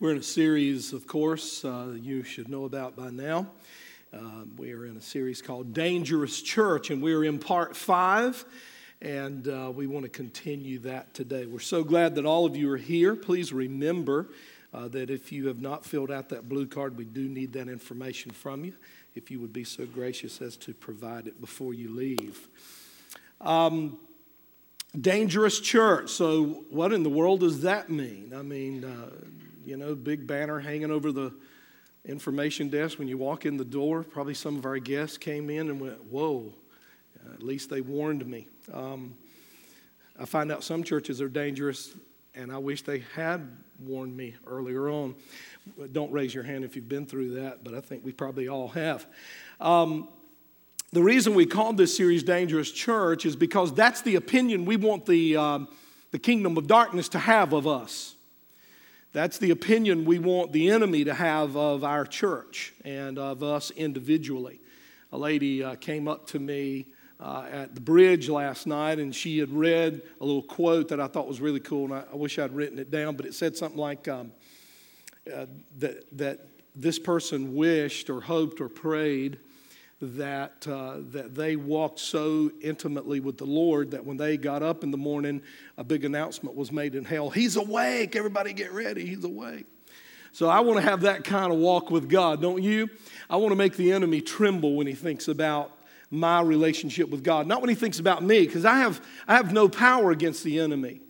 We're in a series, of course, uh, you should know about by now. Uh, we are in a series called Dangerous Church, and we're in part five, and uh, we want to continue that today. We're so glad that all of you are here. Please remember uh, that if you have not filled out that blue card, we do need that information from you. If you would be so gracious as to provide it before you leave. Um, dangerous church. So, what in the world does that mean? I mean, uh, you know, big banner hanging over the information desk when you walk in the door. Probably some of our guests came in and went, Whoa, at least they warned me. Um, I find out some churches are dangerous, and I wish they had warned me earlier on. Don't raise your hand if you've been through that, but I think we probably all have. Um, the reason we called this series Dangerous Church is because that's the opinion we want the, um, the kingdom of darkness to have of us. That's the opinion we want the enemy to have of our church and of us individually. A lady uh, came up to me uh, at the bridge last night and she had read a little quote that I thought was really cool, and I, I wish I'd written it down, but it said something like um, uh, that, that this person wished or hoped or prayed that, uh, that they walked so intimately with the Lord that when they got up in the morning, a big announcement was made in hell He's awake, everybody get ready, He's awake. So I want to have that kind of walk with God, don't you? I want to make the enemy tremble when he thinks about my relationship with God, not when he thinks about me, because I have, I have no power against the enemy.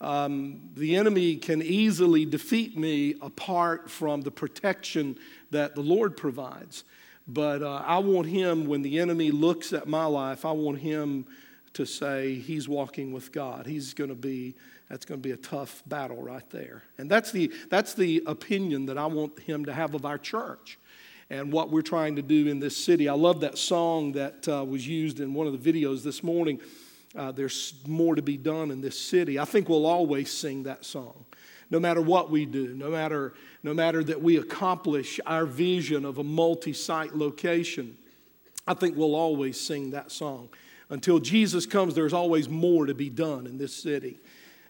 Um, the enemy can easily defeat me apart from the protection that the Lord provides. But uh, I want him, when the enemy looks at my life, I want him to say he's walking with God. He's going to be, that's going to be a tough battle right there. And that's the, that's the opinion that I want him to have of our church and what we're trying to do in this city. I love that song that uh, was used in one of the videos this morning. Uh, there's more to be done in this city. I think we'll always sing that song no matter what we do, no matter, no matter that we accomplish our vision of a multi site location, I think we'll always sing that song. Until Jesus comes, there's always more to be done in this city.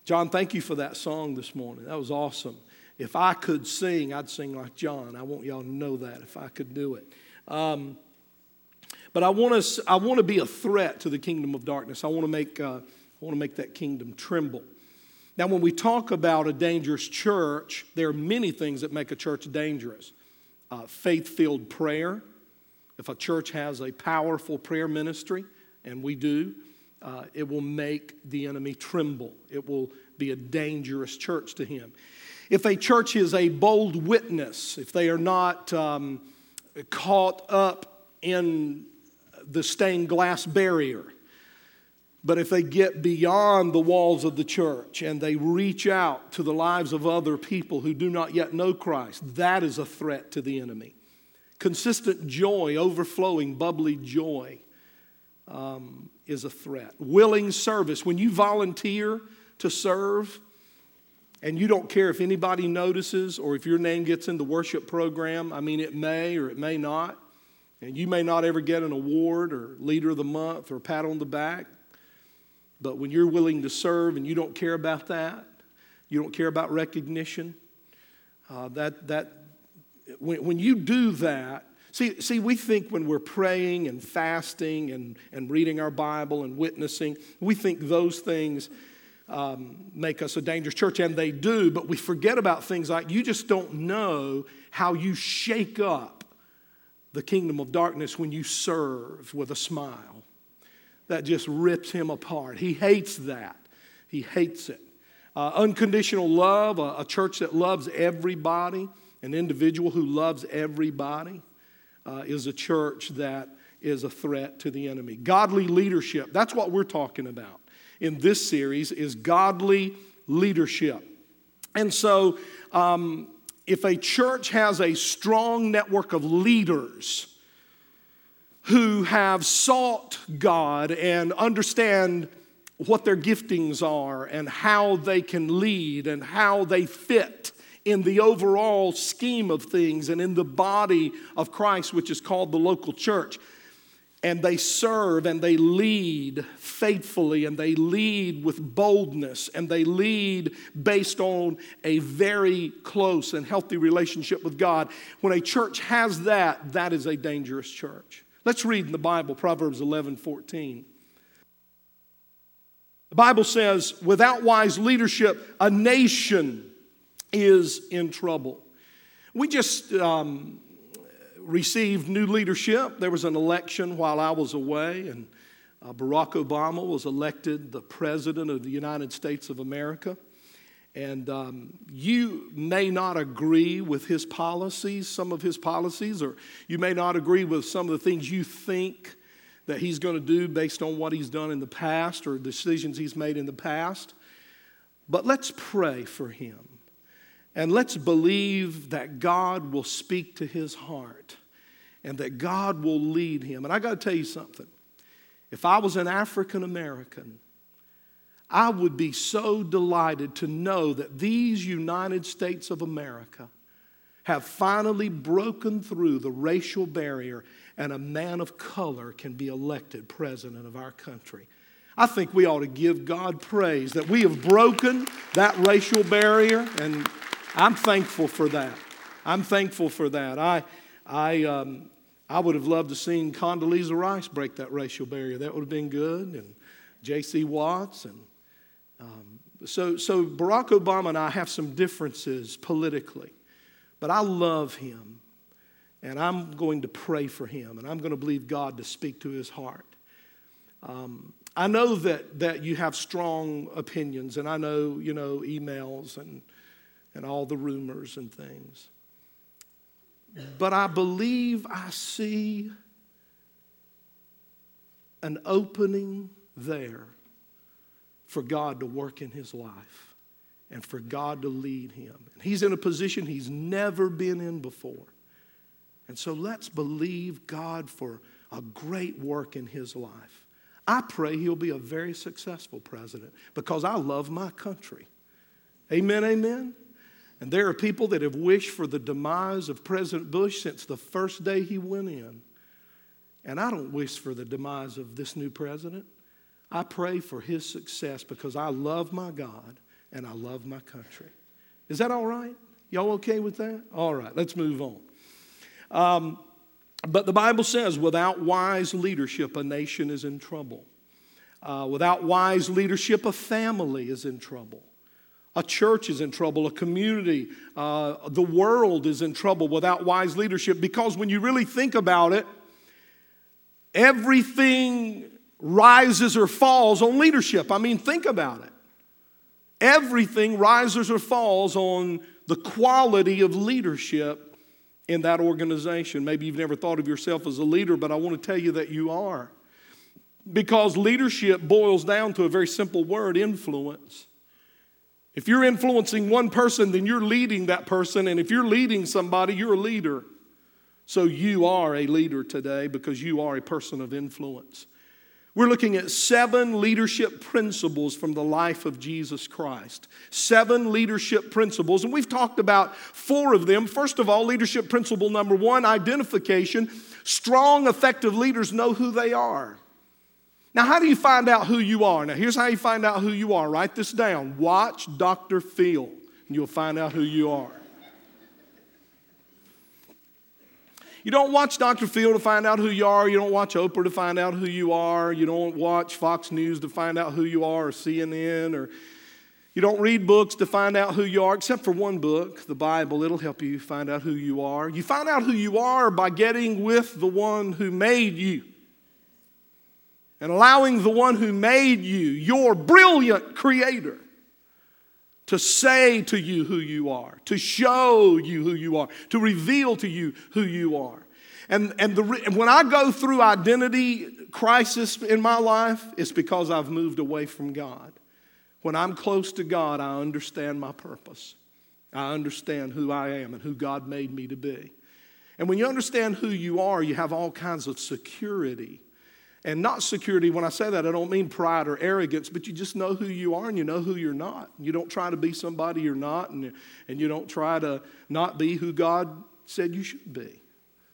John, thank you for that song this morning. That was awesome. If I could sing, I'd sing like John. I want y'all to know that if I could do it. Um, but I want, to, I want to be a threat to the kingdom of darkness. I want to make, uh, I want to make that kingdom tremble. Now, when we talk about a dangerous church, there are many things that make a church dangerous. Uh, Faith filled prayer. If a church has a powerful prayer ministry, and we do, uh, it will make the enemy tremble. It will be a dangerous church to him. If a church is a bold witness, if they are not um, caught up in the stained glass barrier, but if they get beyond the walls of the church and they reach out to the lives of other people who do not yet know Christ, that is a threat to the enemy. Consistent joy, overflowing, bubbly joy um, is a threat. Willing service, when you volunteer to serve, and you don't care if anybody notices or if your name gets in the worship program, I mean, it may or it may not. And you may not ever get an award or leader of the month or pat on the back. But when you're willing to serve and you don't care about that, you don't care about recognition, uh, that, that, when, when you do that, see, see, we think when we're praying and fasting and, and reading our Bible and witnessing, we think those things um, make us a dangerous church, and they do, but we forget about things like you just don't know how you shake up the kingdom of darkness when you serve with a smile that just rips him apart. He hates that. He hates it. Uh, unconditional love, a, a, church that loves everybody, an individual who loves everybody, uh, is a church that is a threat to the enemy. Godly leadership, that's what we're talking about in this series, is godly leadership. And so, um, if a church has a strong network of leaders, who have sought God and understand what their giftings are and how they can lead and how they fit in the overall scheme of things and in the body of Christ, which is called the local church. and they serve and they lead faithfully and they lead with boldness and they lead based on a very close and healthy relationship with God. When a church has that, that is a dangerous church. Let's read in the Bible, Proverbs 11 14. The Bible says, without wise leadership, a nation is in trouble. We just um, received new leadership. There was an election while I was away, and uh, Barack Obama was elected the President of the United States of America. And um, you may not agree with his policies, some of his policies, or you may not agree with some of the things you think that he's going to do based on what he's done in the past or decisions he's made in the past. But let's pray for him. And let's believe that God will speak to his heart and that God will lead him. And I got to tell you something. If I was an African American, I would be so delighted to know that these United States of America have finally broken through the racial barrier and a man of color can be elected president of our country. I think we ought to give God praise that we have broken that racial barrier, and I'm thankful for that. I'm thankful for that. I, I, um, I would have loved to seen Condoleezza Rice break that racial barrier. That would have been good, and J.C. Watts, and um, so, so Barack Obama and I have some differences politically, but I love him, and I'm going to pray for him, and I'm going to believe God to speak to his heart. Um, I know that, that you have strong opinions, and I know, you know, emails and and all the rumors and things. But I believe I see an opening there for God to work in his life and for God to lead him. And he's in a position he's never been in before. And so let's believe God for a great work in his life. I pray he'll be a very successful president because I love my country. Amen, amen. And there are people that have wished for the demise of President Bush since the first day he went in. And I don't wish for the demise of this new president. I pray for his success because I love my God and I love my country. Is that all right? Y'all okay with that? All right, let's move on. Um, but the Bible says, without wise leadership, a nation is in trouble. Uh, without wise leadership, a family is in trouble. A church is in trouble, a community, uh, the world is in trouble without wise leadership because when you really think about it, everything rises or falls on leadership. I mean, think about it. Everything rises or falls on the quality of leadership in that organization. Maybe you've never thought of yourself as a leader, but I want to tell you that you are. Because leadership boils down to a very simple word influence. If you're influencing one person, then you're leading that person. And if you're leading somebody, you're a leader. So you are a leader today because you are a person of influence. We're looking at seven leadership principles from the life of Jesus Christ. Seven leadership principles, and we've talked about four of them. First of all, leadership principle number one identification. Strong, effective leaders know who they are. Now, how do you find out who you are? Now, here's how you find out who you are. Write this down. Watch Dr. Phil, and you'll find out who you are. You don't watch Dr. Phil to find out who you are. You don't watch Oprah to find out who you are. You don't watch Fox News to find out who you are, or CNN, or you don't read books to find out who you are, except for one book, the Bible. It'll help you find out who you are. You find out who you are by getting with the one who made you and allowing the one who made you, your brilliant creator, to say to you who you are, to show you who you are, to reveal to you who you are. And, and, the, and when I go through identity crisis in my life, it's because I've moved away from God. When I'm close to God, I understand my purpose. I understand who I am and who God made me to be. And when you understand who you are, you have all kinds of security and not security, when I say that, I don't mean pride or arrogance, but you just know who you are and you know who you're not. You don't try to be somebody you're not, and, and you don't try to not be who God said you should be.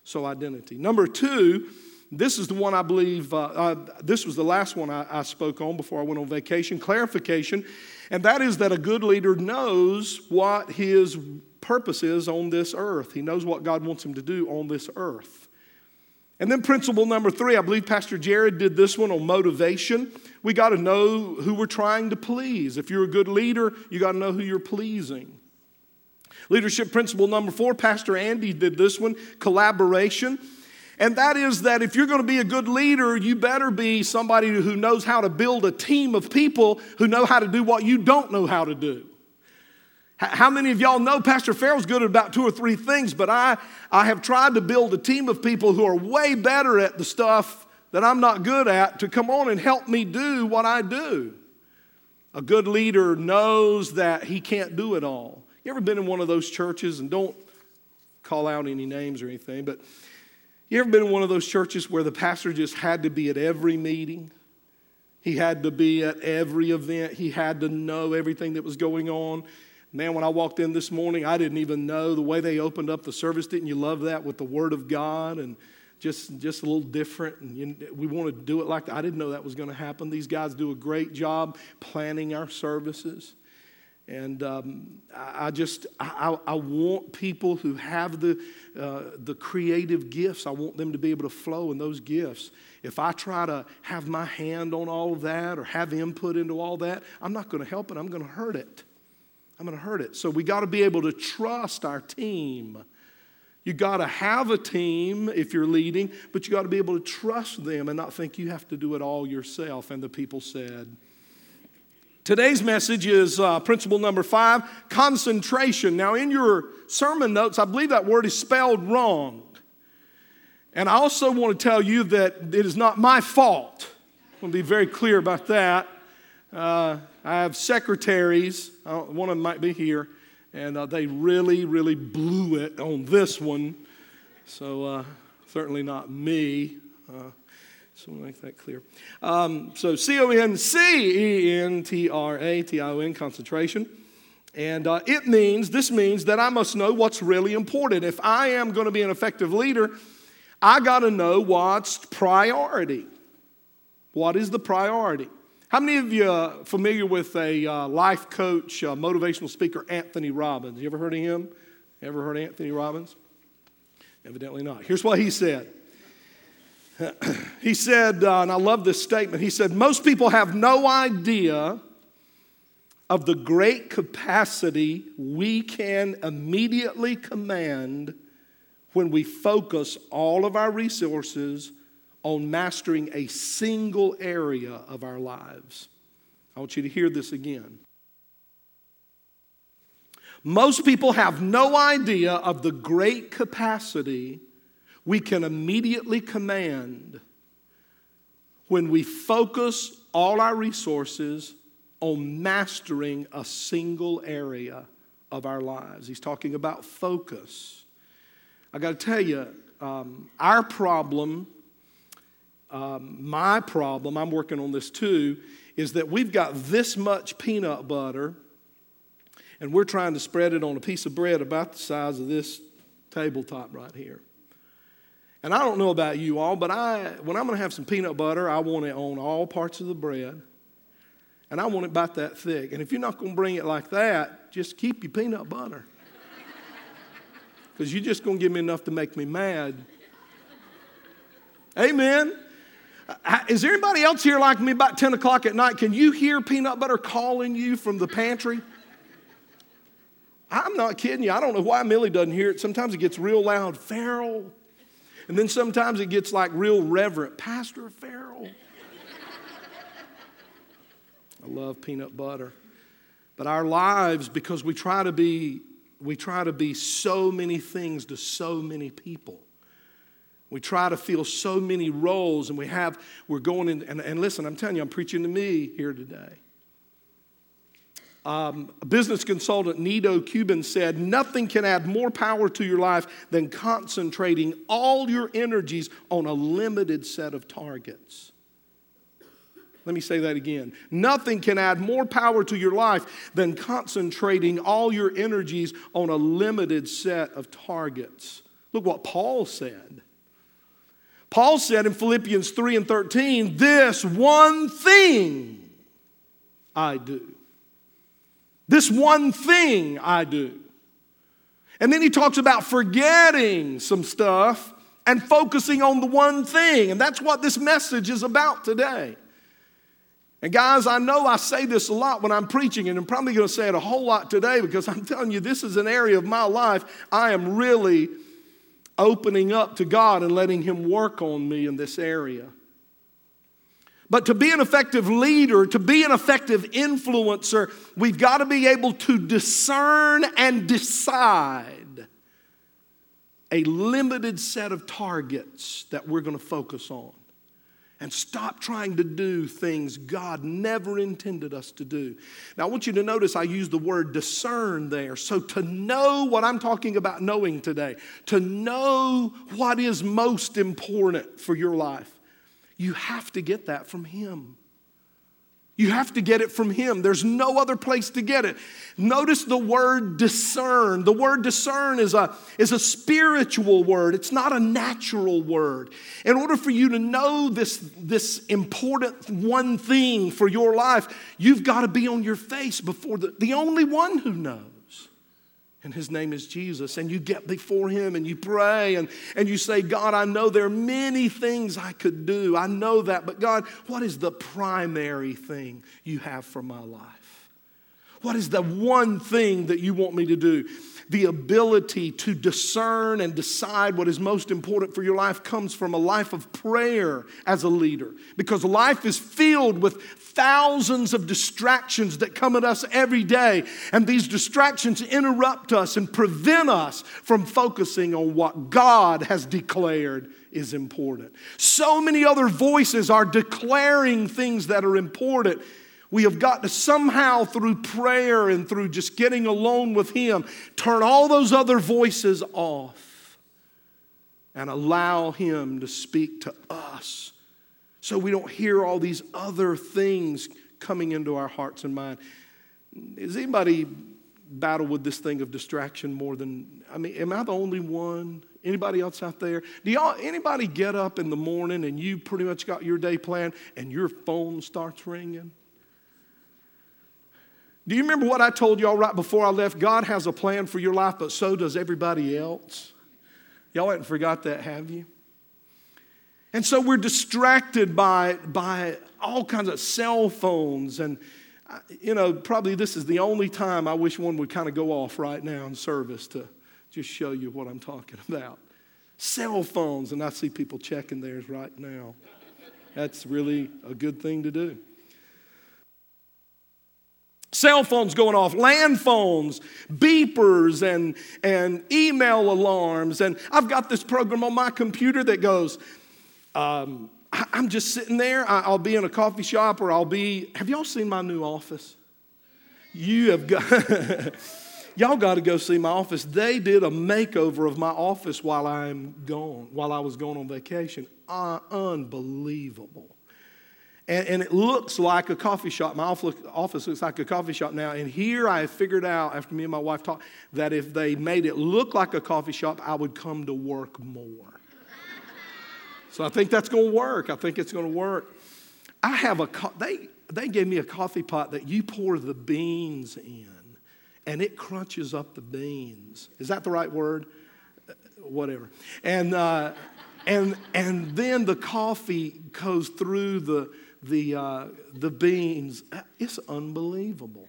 So, identity. Number two, This is the one I believe, uh, uh, this was the last one I, I spoke on before I went on vacation clarification. And that is that a good leader knows what his purpose is on this earth. He knows what God wants him to do on this earth. And then, principle number three, I believe Pastor Jared did this one on motivation. We got to know who we're trying to please. If you're a good leader, you got to know who you're pleasing. Leadership principle number four, Pastor Andy did this one collaboration. And that is that if you're going to be a good leader, you better be somebody who knows how to build a team of people who know how to do what you don't know how to do. How many of y'all know Pastor Farrell's good at about two or three things, but I, I have tried to build a team of people who are way better at the stuff that I'm not good at to come on and help me do what I do. A good leader knows that he can't do it all. You ever been in one of those churches, and don't call out any names or anything, but you ever been in one of those churches where the pastor just had to be at every meeting? He had to be at every event. He had to know everything that was going on. Man, when I walked in this morning, I didn't even know the way they opened up the service. Didn't you love that with the Word of God and just, just a little different? And you, we want to do it like that. I didn't know that was going to happen. These guys do a great job planning our services. And um, I just, I, I, want people who have the, uh, the creative gifts, I want them to be able to flow in those gifts. If I try to have my hand on all of that or have input into all that, I'm not going to help it, I'm going to hurt it. I'm going to hurt it. So we got to be able to trust our team. You got to have a team if you're leading, but you got to be able to trust them and not think you have to do it all yourself. And the people said, Today's message is uh, principle number five concentration. Now, in your sermon notes, I believe that word is spelled wrong. And I also want to tell you that it is not my fault. I want to be very clear about that. Uh, I have secretaries, uh, one of them might be here, and uh, they really, really blew it on this one. So, uh, certainly not me. Uh, so, make that clear. Um, so, C O N C E N T R A T I O N, concentration. And uh, it means, this means that I must know what's really important. If I am going to be an effective leader, I got to know what's priority. What is the priority? How many of you are familiar with a uh, life coach, uh, motivational speaker, Anthony Robbins? You ever heard of him? Ever heard of Anthony Robbins? Evidently not. Here's what he said. he said, uh, and I love this statement, he said, Most people have no idea of the great capacity we can immediately command when we focus all of our resources on mastering a single area of our lives. I want you to hear this again. Most people have no idea of the great capacity we can immediately command when we focus all our resources on mastering a single area of our lives. He's talking about focus. I got to tell you, um, our problem um, my problem, I'm working on this too, is that we've got this much peanut butter and we're trying to spread it on a piece of bread about the size of this tabletop right here. And I don't know about you all, but I, when I'm going to have some peanut butter, I want it on all parts of the bread. And I want it about that thick. And if you're not going to bring it like that, just keep your peanut butter. Because you're just going to give me enough to make me mad. Amen. Is there anybody else here like me about 10 o'clock at night? Can you hear peanut butter calling you from the pantry? I'm not kidding you. I don't know why Millie doesn't hear it. Sometimes it gets real loud, Farrell. And then sometimes it gets like real reverent, Pastor Farrell. I love peanut butter. But our lives, because we try to be, we try to be so many things to so many people. We try to fill so many roles, and we have, we're going in, and, and listen, I'm telling you, I'm preaching to me here today. Um, a business consultant, Nido Qubein, said, Nothing can add more power to your life than concentrating all your energies on a limited set of targets. Let me say that again. Nothing can add more power to your life than concentrating all your energies on a limited set of targets. Look what Paul said. Paul said in Philippians 3 and 13, This one thing I do. This one thing I do. And then he talks about forgetting some stuff and focusing on the one thing. And that's what this message is about today. And guys, I know I say this a lot when I'm preaching, and I'm probably going to say it a whole lot today because I'm telling you, this is an area of my life I am really opening up to God and letting Him work on me in this area. But to be an effective leader, to be an effective influencer, we've got to be able to discern and decide a limited set of targets that we're going to focus on. And stop trying to do things God never intended us to do. Now, I want you to notice I use the word discern there. So, to know what I'm talking about knowing today, to know what is most important for your life, you have to get that from Him. You have to get it from Him. There's no other place to get it. Notice the word discern. The word discern is a, is a spiritual word, it's not a natural word. In order for you to know this, this important one thing for your life, you've got to be on your face before the, the only one who knows and his name is Jesus. And you get before him and you pray and, and you say, God, I know there are many things I could do. I know that. But God, what is the primary thing you have for my life? What is the one thing that you want me to do? The ability to discern and decide what is most important for your life comes from a life of prayer as a leader. Because life is filled with thousands of distractions that come at us every day. And these distractions interrupt us and prevent us from focusing on what God has declared is important. So many other voices are declaring things that are important we have got to somehow, through prayer and through just getting alone with Him, turn all those other voices off and allow Him to speak to us so we don't hear all these other things coming into our hearts and mind. Is anybody battle with this thing of distraction more than I mean, am I the only one? Anybody else out there? Do y'all anybody get up in the morning and you pretty much got your day planned and your phone starts ringing? Do you remember what I told y'all right before I left? God has a plan for your life, but so does everybody else. Y'all haven't forgot that, have you? And so we're distracted by, by all kinds of cell phones. And, uh, you know, probably this is the only time I wish one would kind of go off right now in service to just show you what I'm talking about. Cell phones, and I see people checking theirs right now. That's really a good thing to do. Cell phones going off, land phones, beepers, and, and email alarms. And I've got this program on my computer that goes, um, I'm just sitting there. I'll be in a coffee shop or I'll be. Have y'all seen my new office? You have got. y'all got to go see my office. They did a makeover of my office while I'm gone, while I was going on vacation. Uh, unbelievable. And, and, it looks like a coffee shop. My office looks like a coffee shop now. And here I have figured out, after me and my wife talked, that if they made it look like a coffee shop, I would come to work more. so I think that's going to work. I think it's going to work. I have a, co- they, they gave me a coffee pot that you pour the beans in and it crunches up the beans. Is that the right word? Uh, whatever. And, uh, and, and then the coffee goes through the, the, uh, the beans. It's unbelievable.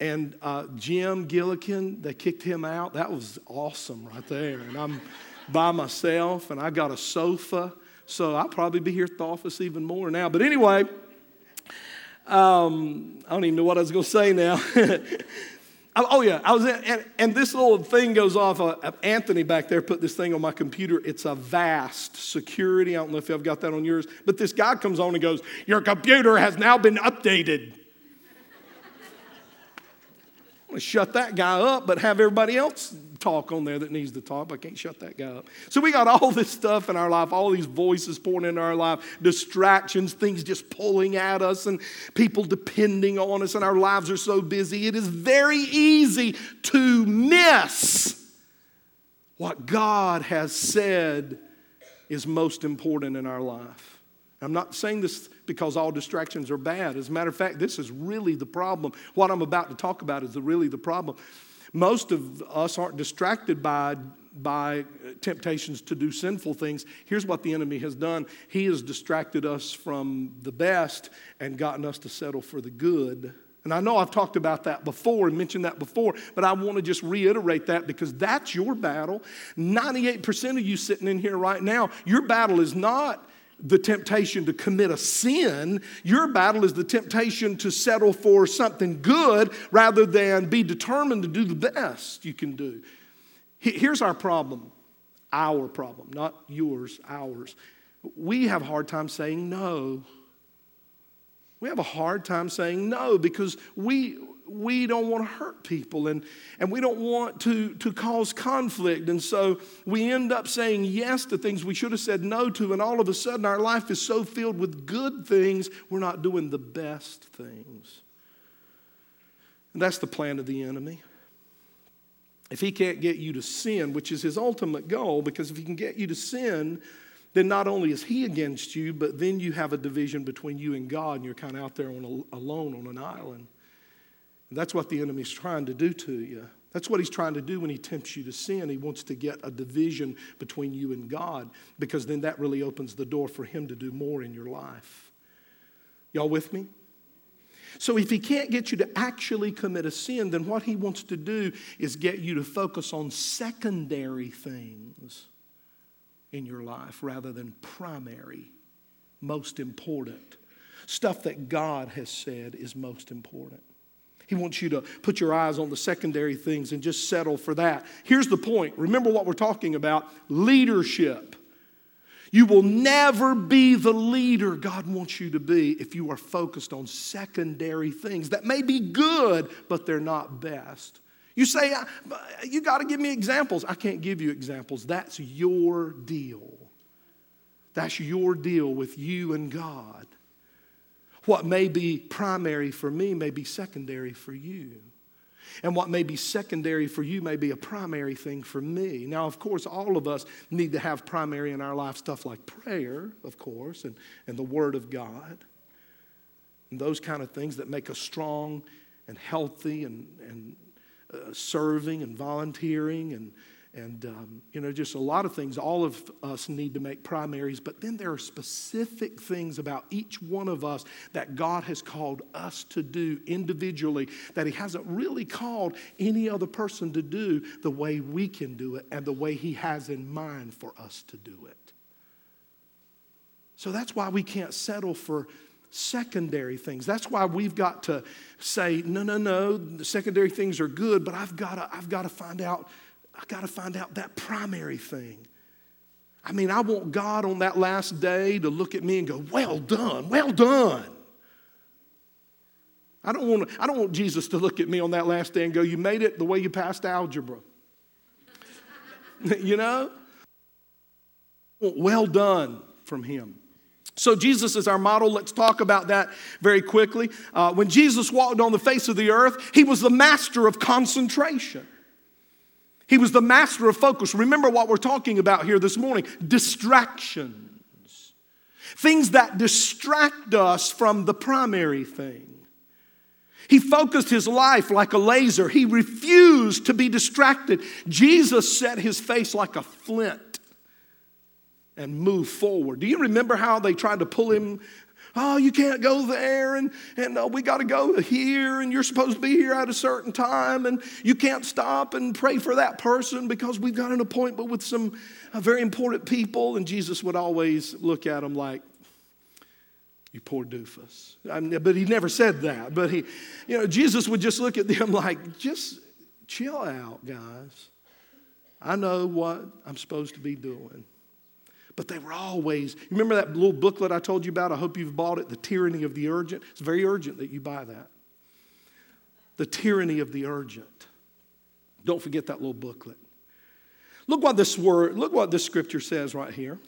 And uh, Jim Gillikin, they kicked him out. That was awesome right there. And I'm by myself, and I got a sofa. So I'll probably be here at the office even more now. But anyway, um, I don't even know what I was going to say now. Oh, yeah. I was in, and, and, this little thing goes off. Uh, Anthony back there put this thing on my computer. It's Avast security. I don't know if you've got that on yours. But this guy comes on and goes, Your computer has now been updated. I'm to shut that guy up, but have everybody else talk on there that needs to talk. I can't shut that guy up. So we got all this stuff in our life, all these voices pouring into our life, distractions, things just pulling at us, and people depending on us, and our lives are so busy. It is very easy to miss what God has said is most important in our life. I'm not saying this because all distractions are bad. As a matter of fact, this is really the problem. What I'm about to talk about is really the problem. Most of us aren't distracted by, by temptations to do sinful things. Here's what the enemy has done he has distracted us from the best and gotten us to settle for the good. And I know I've talked about that before and mentioned that before, but I want to just reiterate that because that's your battle. 98% of you sitting in here right now, your battle is not the temptation to commit a sin. Your battle is the temptation to settle for something good rather than be determined to do the best you can do. Here's our problem our problem, not yours, ours. We have a hard time saying no. We have a hard time saying no because we, we don't want to hurt people and, and we don't want to, to cause conflict. And so we end up saying yes to things we should have said no to, and all of a sudden our life is so filled with good things, we're not doing the best things. And that's the plan of the enemy. If he can't get you to sin, which is his ultimate goal, because if he can get you to sin, then not only is he against you, but then you have a division between you and God, and you're kind of out there on a, alone on an island. And that's what the enemy's trying to do to you. That's what he's trying to do when he tempts you to sin. He wants to get a division between you and God because then that really opens the door for him to do more in your life. Y'all with me? So, if he can't get you to actually commit a sin, then what he wants to do is get you to focus on secondary things in your life rather than primary, most important. Stuff that God has said is most important. He wants you to put your eyes on the secondary things and just settle for that. Here's the point remember what we're talking about leadership. You will never be the leader God wants you to be if you are focused on secondary things that may be good, but they're not best. You say, You got to give me examples. I can't give you examples. That's your deal. That's your deal with you and God. What may be primary for me may be secondary for you. And what may be secondary for you may be a primary thing for me. Now, of course, all of us need to have primary in our life stuff like prayer, of course, and, and the Word of God, and those kind of things that make us strong and healthy and, and uh, serving and volunteering and and um, you know just a lot of things all of us need to make primaries but then there are specific things about each one of us that god has called us to do individually that he hasn't really called any other person to do the way we can do it and the way he has in mind for us to do it so that's why we can't settle for secondary things. That's why we've got to say, no, no, no, secondary things are good, but I've got to, I've got to find out I got to find out that primary thing. I mean, I want God on that last day to look at me and go, Well done, well done. I don't, want I don't want Jesus to look at me on that last day and go, You made it the way you passed algebra. you know? Well done from him. So, Jesus is our model. Let's talk about that very quickly. Uh, when Jesus walked on the face of the earth, he was the master of concentration. He was the master of focus. Remember what we're talking about here this morning distractions, things that distract us from the primary thing. He focused his life like a laser. He refused to be distracted. Jesus set his face like a flint and moved forward. Do you remember how they tried to pull him oh, you can't go there, and, and uh, we got to go here, and you're supposed to be here at a certain time, and you can't stop and pray for that person because we've got an appointment with some uh, very important people. And Jesus would always look at them like, you poor doofus. I mean, but he never said that. But he, you know, Jesus would just look at them like, just chill out, guys. I know what I'm supposed to be doing but they were always, remember that little booklet I told you about? I hope you've bought it, The Tyranny of the Urgent. It's very urgent that you buy that. The Tyranny of the Urgent. Don't forget that little booklet. Look what this word, look what this scripture says right here.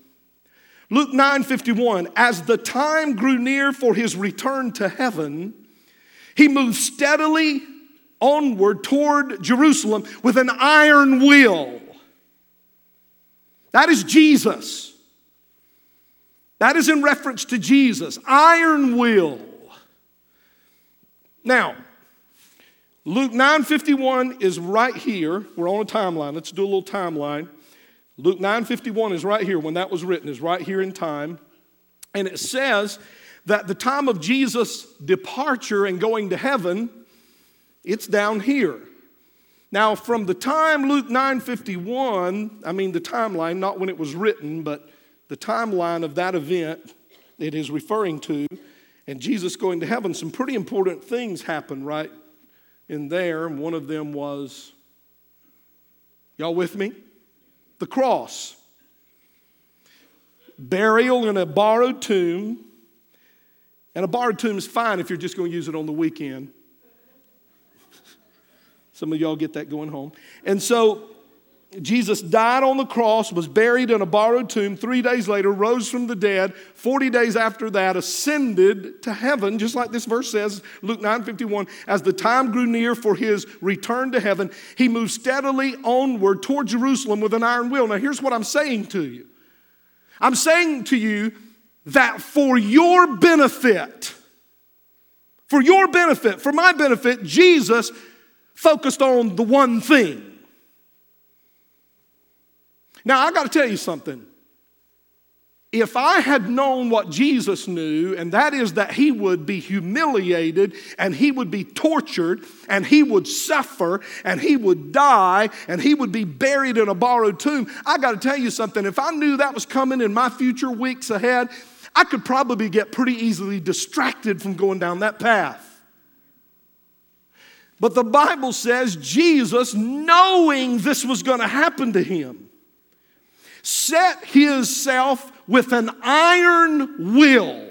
Luke 9 51, as the time grew near for his return to heaven, he moved steadily onward toward Jerusalem with an iron will. That is Jesus. That is in reference to Jesus. Iron will. Now, Luke 9:51 is right here. We're on a timeline. Let's do a little timeline. Luke 9:51 is right here when that was written is right here in time. And it says that the time of Jesus' departure and going to heaven it's down here. Now from the time Luke 9:51, I mean the timeline, not when it was written, but the timeline of that event it is referring to and Jesus going to heaven, some pretty important things happened right in there. And one of them was, y'all with me? The cross. Burial in a borrowed tomb. And a borrowed tomb is fine if you're just going to use it on the weekend. Some of y'all get that going home. And so Jesus died on the cross, was buried in a borrowed tomb. Three days later, rose from the dead. 40 days after that, ascended to heaven, just like this verse says, Luke 9 51. As the time grew near for his return to heaven, he moved steadily onward toward Jerusalem with an iron will. Now, here's what I'm saying to you I'm saying to you that for your benefit, for your benefit, for my benefit, Jesus focused on the one thing now, I got to tell you something. If I had known what Jesus knew, and that is that he would be humiliated and he would be tortured and he would suffer and he would die and he would be buried in a borrowed tomb, I got to tell you something. If I knew that was coming in my future weeks ahead, I could probably get pretty easily distracted from going down that path. But the Bible says Jesus, knowing this was going to happen to him, set himself with an iron will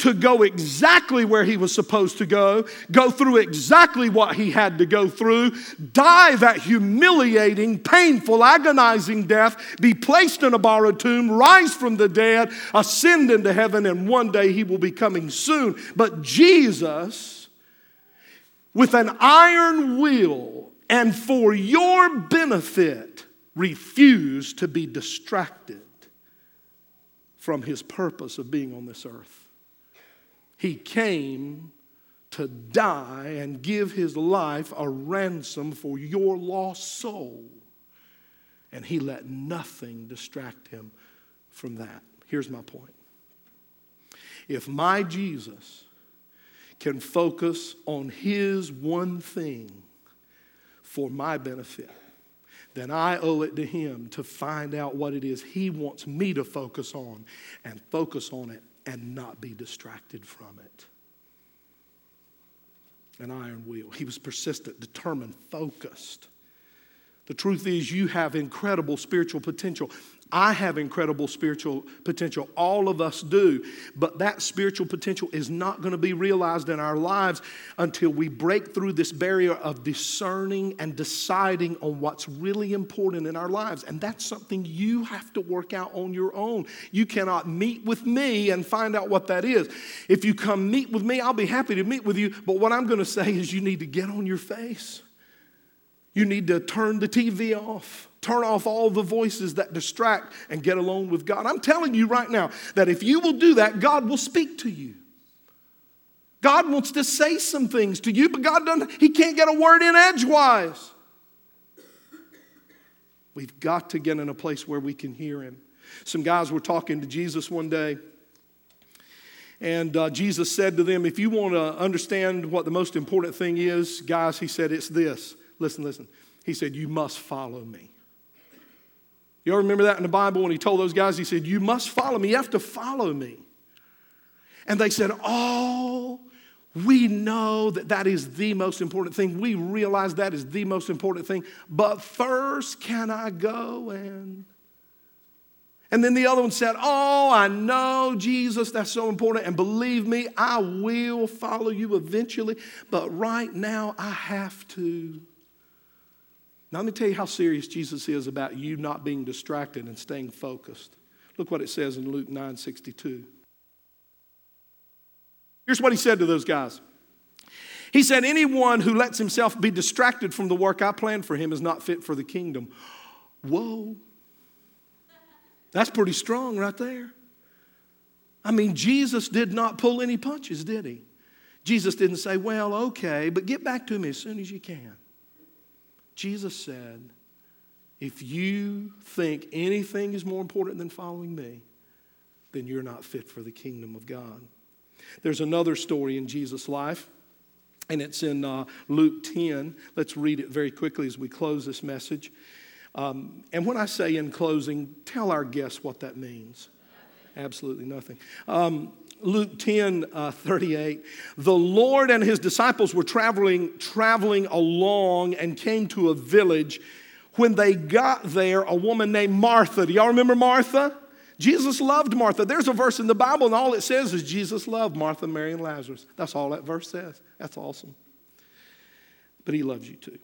to go exactly where he was supposed to go, go through exactly what he had to go through, die that humiliating, painful, agonizing death, be placed in a borrowed tomb, rise from the dead, ascend into heaven, and one day he will be coming soon. But Jesus, with an iron will and for your benefit, refused to be distracted from his purpose of being on this earth. He came to die and give his life a ransom for your lost soul. And he let nothing distract him from that. Here's my point. If my Jesus can focus on his one thing for my benefit, then I owe it to Him to find out what it is He wants me to focus on and focus on it and not be distracted from it. An iron will. He was persistent, determined, focused. The truth is, you have incredible spiritual potential. I have incredible spiritual potential. All of us do. But that spiritual potential is not going to be realized in our lives until we break through this barrier of discerning and deciding on what's really important in our lives. And that's something you have to work out on your own. You cannot meet with me and find out what that is. If you come meet with me, I'll be happy to meet with you. But what I'm going to say is you need to get on your face. You need to turn the TV off. Turn off all the voices that distract and get alone with God. I'm telling you right now that if you will do that, God will speak to you. God wants to say some things to you, but God doesn't, He can't get a word in edgewise. We've got to get in a place where we can hear Him. Some guys were talking to Jesus one day, and uh, Jesus said to them, If you want to understand what the most important thing is, guys, He said, it's this. Listen, listen. He said, You must follow me. You all remember that in the Bible when he told those guys, he said, You must follow me. You have to follow me. And they said, Oh, we know that that is the most important thing. We realize that is the most important thing. But first, can I go and. And then the other one said, Oh, I know, Jesus, that's so important. And believe me, I will follow you eventually. But right now, I have to. Now, let me tell you how serious Jesus is about you not being distracted and staying focused. Look what it says in Luke 9 62. Here's what he said to those guys He said, Anyone who lets himself be distracted from the work I planned for him is not fit for the kingdom. Whoa. That's pretty strong right there. I mean, Jesus did not pull any punches, did he? Jesus didn't say, Well, okay, but get back to me as soon as you can. Jesus said, If you think anything is more important than following me, then you're not fit for the kingdom of God. There's another story in Jesus' life, and it's in uh, Luke 10. Let's read it very quickly as we close this message. Um, and when I say in closing, tell our guests what that means. Absolutely nothing. Um, Luke 10 uh, 38. The Lord and his disciples were traveling, traveling along and came to a village. When they got there, a woman named Martha, do y'all remember Martha? Jesus loved Martha. There's a verse in the Bible, and all it says is Jesus loved Martha, Mary, and Lazarus. That's all that verse says. That's awesome. But he loves you too.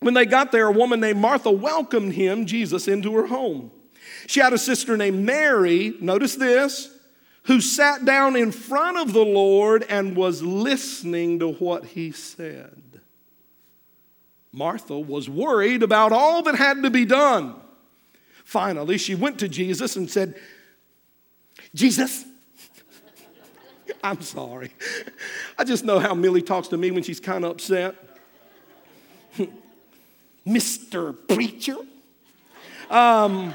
When they got there, a woman named Martha welcomed him, Jesus, into her home. She had a sister named Mary, notice this, who sat down in front of the Lord and was listening to what he said. Martha was worried about all that had to be done. Finally, she went to Jesus and said, Jesus, I'm sorry. I just know how Millie talks to me when she's kind of upset. Mr. Preacher. Um,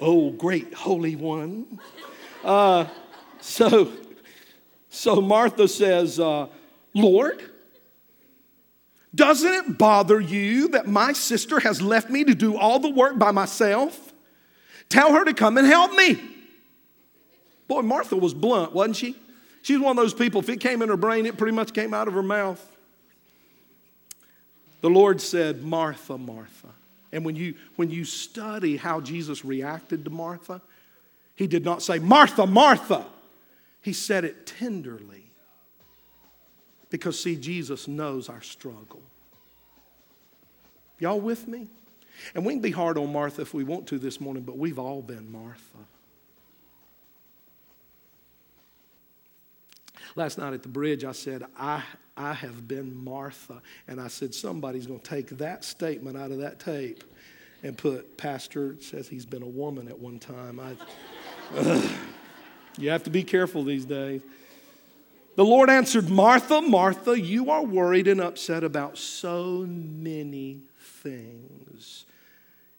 oh, great Holy One. Uh, so, so Martha says, uh, Lord, doesn't it bother you that my sister has left me to do all the work by myself? Tell her to come and help me. Boy, Martha was blunt, wasn't she? She was one of those people, if it came in her brain, it pretty much came out of her mouth. The Lord said, Martha, Martha. And when you, when you study how Jesus reacted to Martha, he did not say, Martha, Martha. He said it tenderly. Because, see, Jesus knows our struggle. Y'all with me? And we can be hard on Martha if we want to this morning, but we've all been Martha. Last night at the bridge, I said, I, I have been Martha. And I said, somebody's going to take that statement out of that tape and put, Pastor says he's been a woman at one time. I, you have to be careful these days. The Lord answered, Martha, Martha, you are worried and upset about so many things.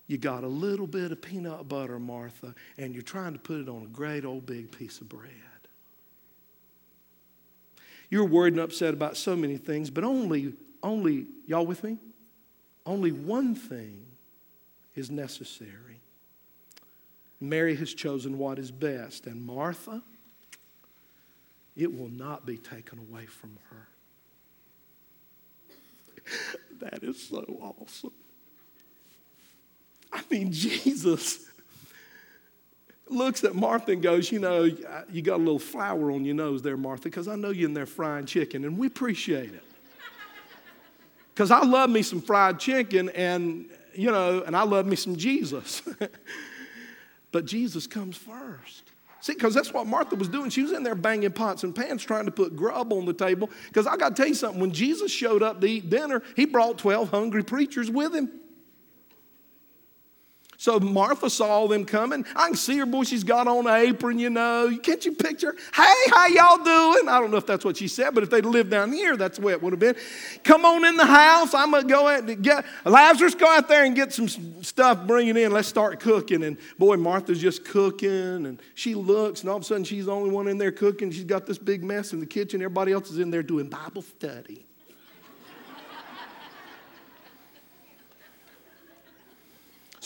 You got a little bit of peanut butter, Martha, and you're trying to put it on a great old big piece of bread. You're worried and upset about so many things, but only, only, y'all with me? Only one thing is necessary. Mary has chosen what is best, and Martha, it will not be taken away from her. That is so awesome. I mean, Jesus looks at Martha and goes, You know, you got a little flour on your nose there, Martha, because I know you're in there frying chicken, and we appreciate it. Because I love me some fried chicken, and, you know, and I love me some Jesus. but Jesus comes first. See, because that's what Martha was doing. She was in there banging pots and pans trying to put grub on the table. Because I got to tell you something, when Jesus showed up to eat dinner, he brought 12 hungry preachers with him. So Martha saw them coming. I can see her, boy, she's got on an apron, you know. Can't you picture? Hey, how y'all doing? I don't know if that's what she said, but if they'd lived down here, that's the way it would have been. Come on in the house. I'm going to go out and get, Lazarus, go out there and get some stuff, bring it in. Let's start cooking. And boy, Martha's just cooking, and she looks, and all of a sudden she's the only one in there cooking. She's got this big mess in the kitchen. Everybody else is in there doing Bible study.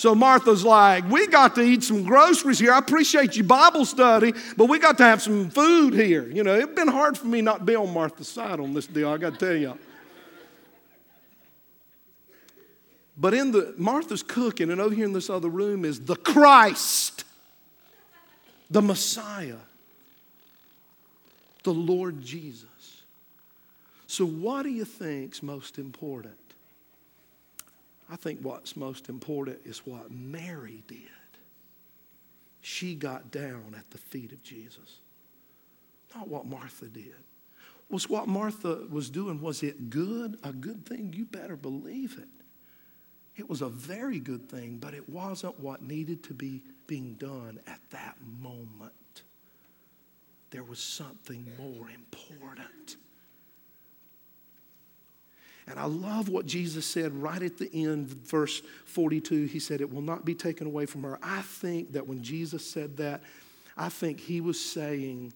So Martha's like, We got to eat some groceries here. I appreciate you Bible study, but we got to have some food here. You know, it's been hard for me not to be on Martha's side on this deal, I got to tell you. But in the Martha's cooking, and over here in this other room is the Christ, the Messiah, the Lord Jesus. So, what do you think's most important? I think what's most important is what Mary did. She got down at the feet of Jesus. Not what Martha did. Was what Martha was doing, was it good? A good thing? You better believe it. It was a very good thing, but it wasn't what needed to be, being done at that moment. There was something more important. And I love what Jesus said right at the end, verse 42. He said, It will not be taken away from her. I think that when Jesus said that, I think he was saying,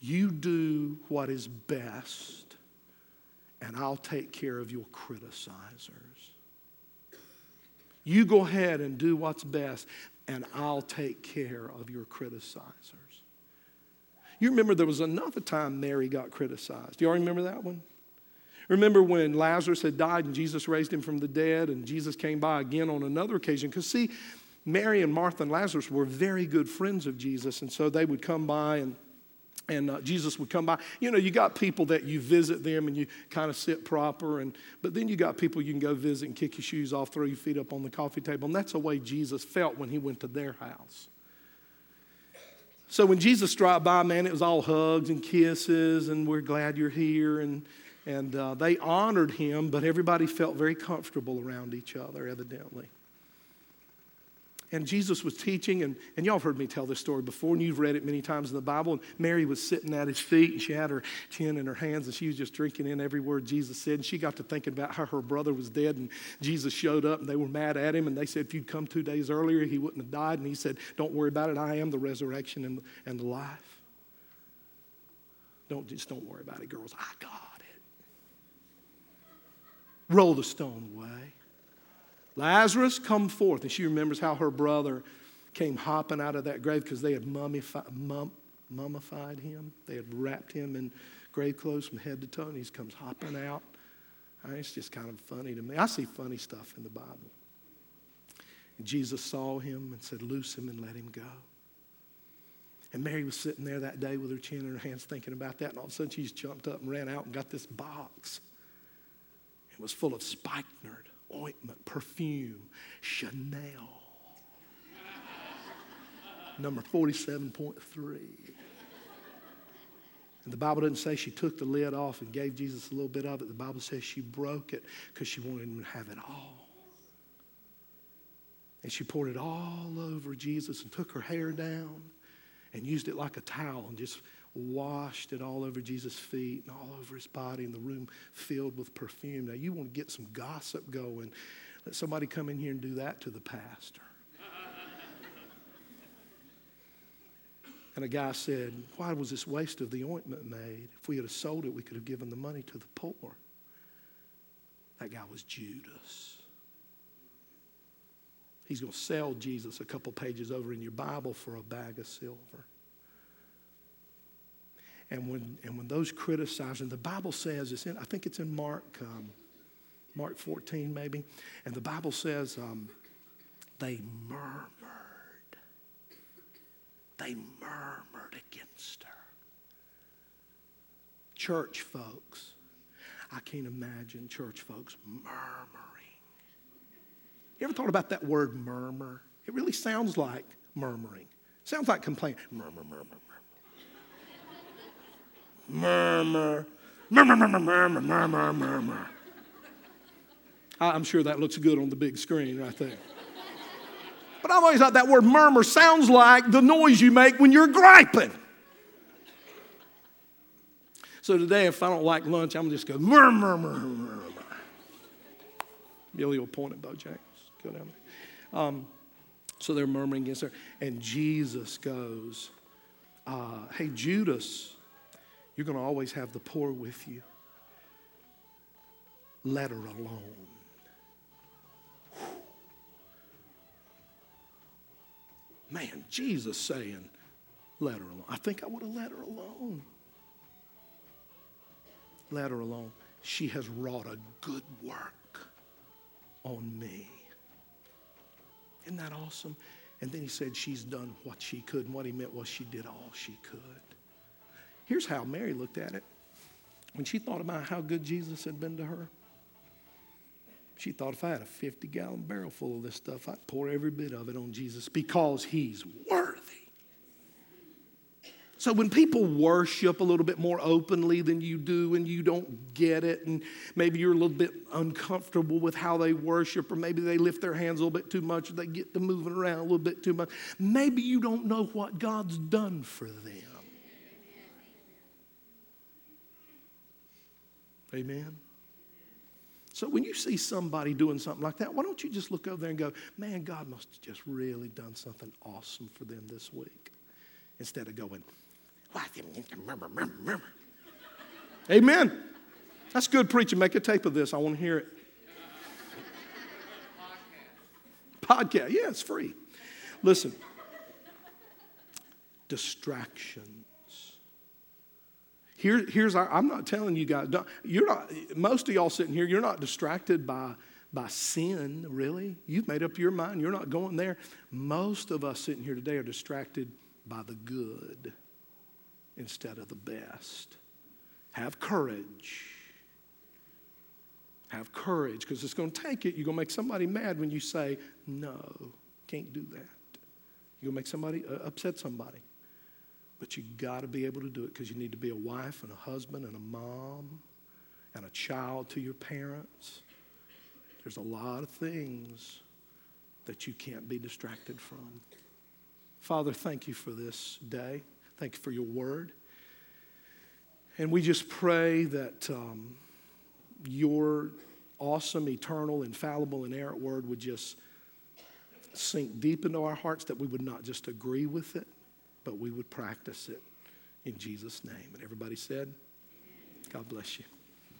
You do what is best, and I'll take care of your criticizers. You go ahead and do what's best, and I'll take care of your criticizers. You remember there was another time Mary got criticized. Do y'all remember that one? Remember when Lazarus had died and Jesus raised him from the dead, and Jesus came by again on another occasion? Because, see, Mary and Martha and Lazarus were very good friends of Jesus, and so they would come by and and uh, Jesus would come by. You know, you got people that you visit them and you kind of sit proper, and but then you got people you can go visit and kick your shoes off, throw your feet up on the coffee table, and that's the way Jesus felt when he went to their house. So when Jesus dropped by, man, it was all hugs and kisses, and we're glad you're here, and and uh, they honored him, but everybody felt very comfortable around each other, evidently. And Jesus was teaching, and, and y'all have heard me tell this story before, and you've read it many times in the Bible. And Mary was sitting at his feet, and she had her chin in her hands, and she was just drinking in every word Jesus said. And she got to thinking about how her brother was dead, and Jesus showed up, and they were mad at him. And they said, If you'd come two days earlier, he wouldn't have died. And he said, Don't worry about it. I am the resurrection and, and the life. Don't just don't worry about it, girls. I got Roll the stone away. Lazarus, come forth. And she remembers how her brother came hopping out of that grave because they had mummified, mum, mummified him. They had wrapped him in grave clothes from head to toe, and he comes hopping out. It's just kind of funny to me. I see funny stuff in the Bible. And Jesus saw him and said, Loose him and let him go. And Mary was sitting there that day with her chin in her hands thinking about that, and all of a sudden she just jumped up and ran out and got this box. It was full of spikenard, ointment, perfume, Chanel. Number 47.3. And the Bible doesn't say she took the lid off and gave Jesus a little bit of it. The Bible says she broke it because she wanted him to have it all. And she poured it all over Jesus and took her hair down and used it like a towel and just washed it all over Jesus' feet and all over his body, and the room filled with perfume. Now, you want to get some gossip going. Let somebody come in here and do that to the pastor. and a guy said, Why was this waste of the ointment made? If we had sold it, we could have given the money to the poor. That guy was Judas. He's going to sell Jesus a couple pages over in your Bible for a bag of silver. And when, and when those criticize, and the Bible says, it's in, I think it's in Mark, um, Mark 14 maybe, and the Bible says um, they murmured. They murmured against her. Church folks, I can't imagine church folks murmuring. You ever thought about that word murmur? It really sounds like murmuring. Sounds like complaining. Murmur, murmur, murmur, murmur, murmur, murmur, murmur, murmur. I'm sure that looks good on the big screen right there. But I've always thought that word murmur sounds like the noise you make when you're griping. So today, if I don't like lunch, I'm just go murmur, murmur, murmur. Billy will point at Bojangles. Go down there. Um, so they're murmuring against her. And Jesus goes, uh, Hey, Judas, you're going to always have the poor with you. Let her alone. Man, Jesus saying, let her alone. I think I would have let her alone. Let her alone. She has wrought a good work on me. Isn't that awesome? And then he said, She's done what she could. And what he meant was she did all she could. Here's how Mary looked at it. When she thought about how good Jesus had been to her, she thought if I had a 50 gallon barrel full of this stuff, I'd pour every bit of it on Jesus because he's worthy. So when people worship a little bit more openly than you do and you don't get it, and maybe you're a little bit uncomfortable with how they worship, or maybe they lift their hands a little bit too much, or they get to moving around a little bit too much, maybe you don't know what God's done for them. Amen. So when you see somebody doing something like that, why don't you just look over there and go, man, God must have just really done something awesome for them this week. Instead of going. Amen. That's good preaching. Make a tape of this. I want to hear it. Podcast. Yeah, it's free. Listen. Distractions. Here, here's our, I'm not telling you guys, you're not, most of y'all sitting here, you're not distracted by, by sin, really. You've made up your mind, you're not going there. Most of us sitting here today are distracted by the good instead of the best. Have courage. Have courage because it's going to take it. You're going to make somebody mad when you say, no, can't do that. You're going to make somebody, uh, upset somebody. But you got to be able to do it because you need to be a wife and a husband and a mom and a child to your parents. There's a lot of things that you can't be distracted from. Father, thank you for this day. Thank you for your word. And we just pray that um, your awesome, eternal, infallible, inerrant word would just sink deep into our hearts, that we would not just agree with it, but we would practice it in Jesus' name. And everybody said, God bless you.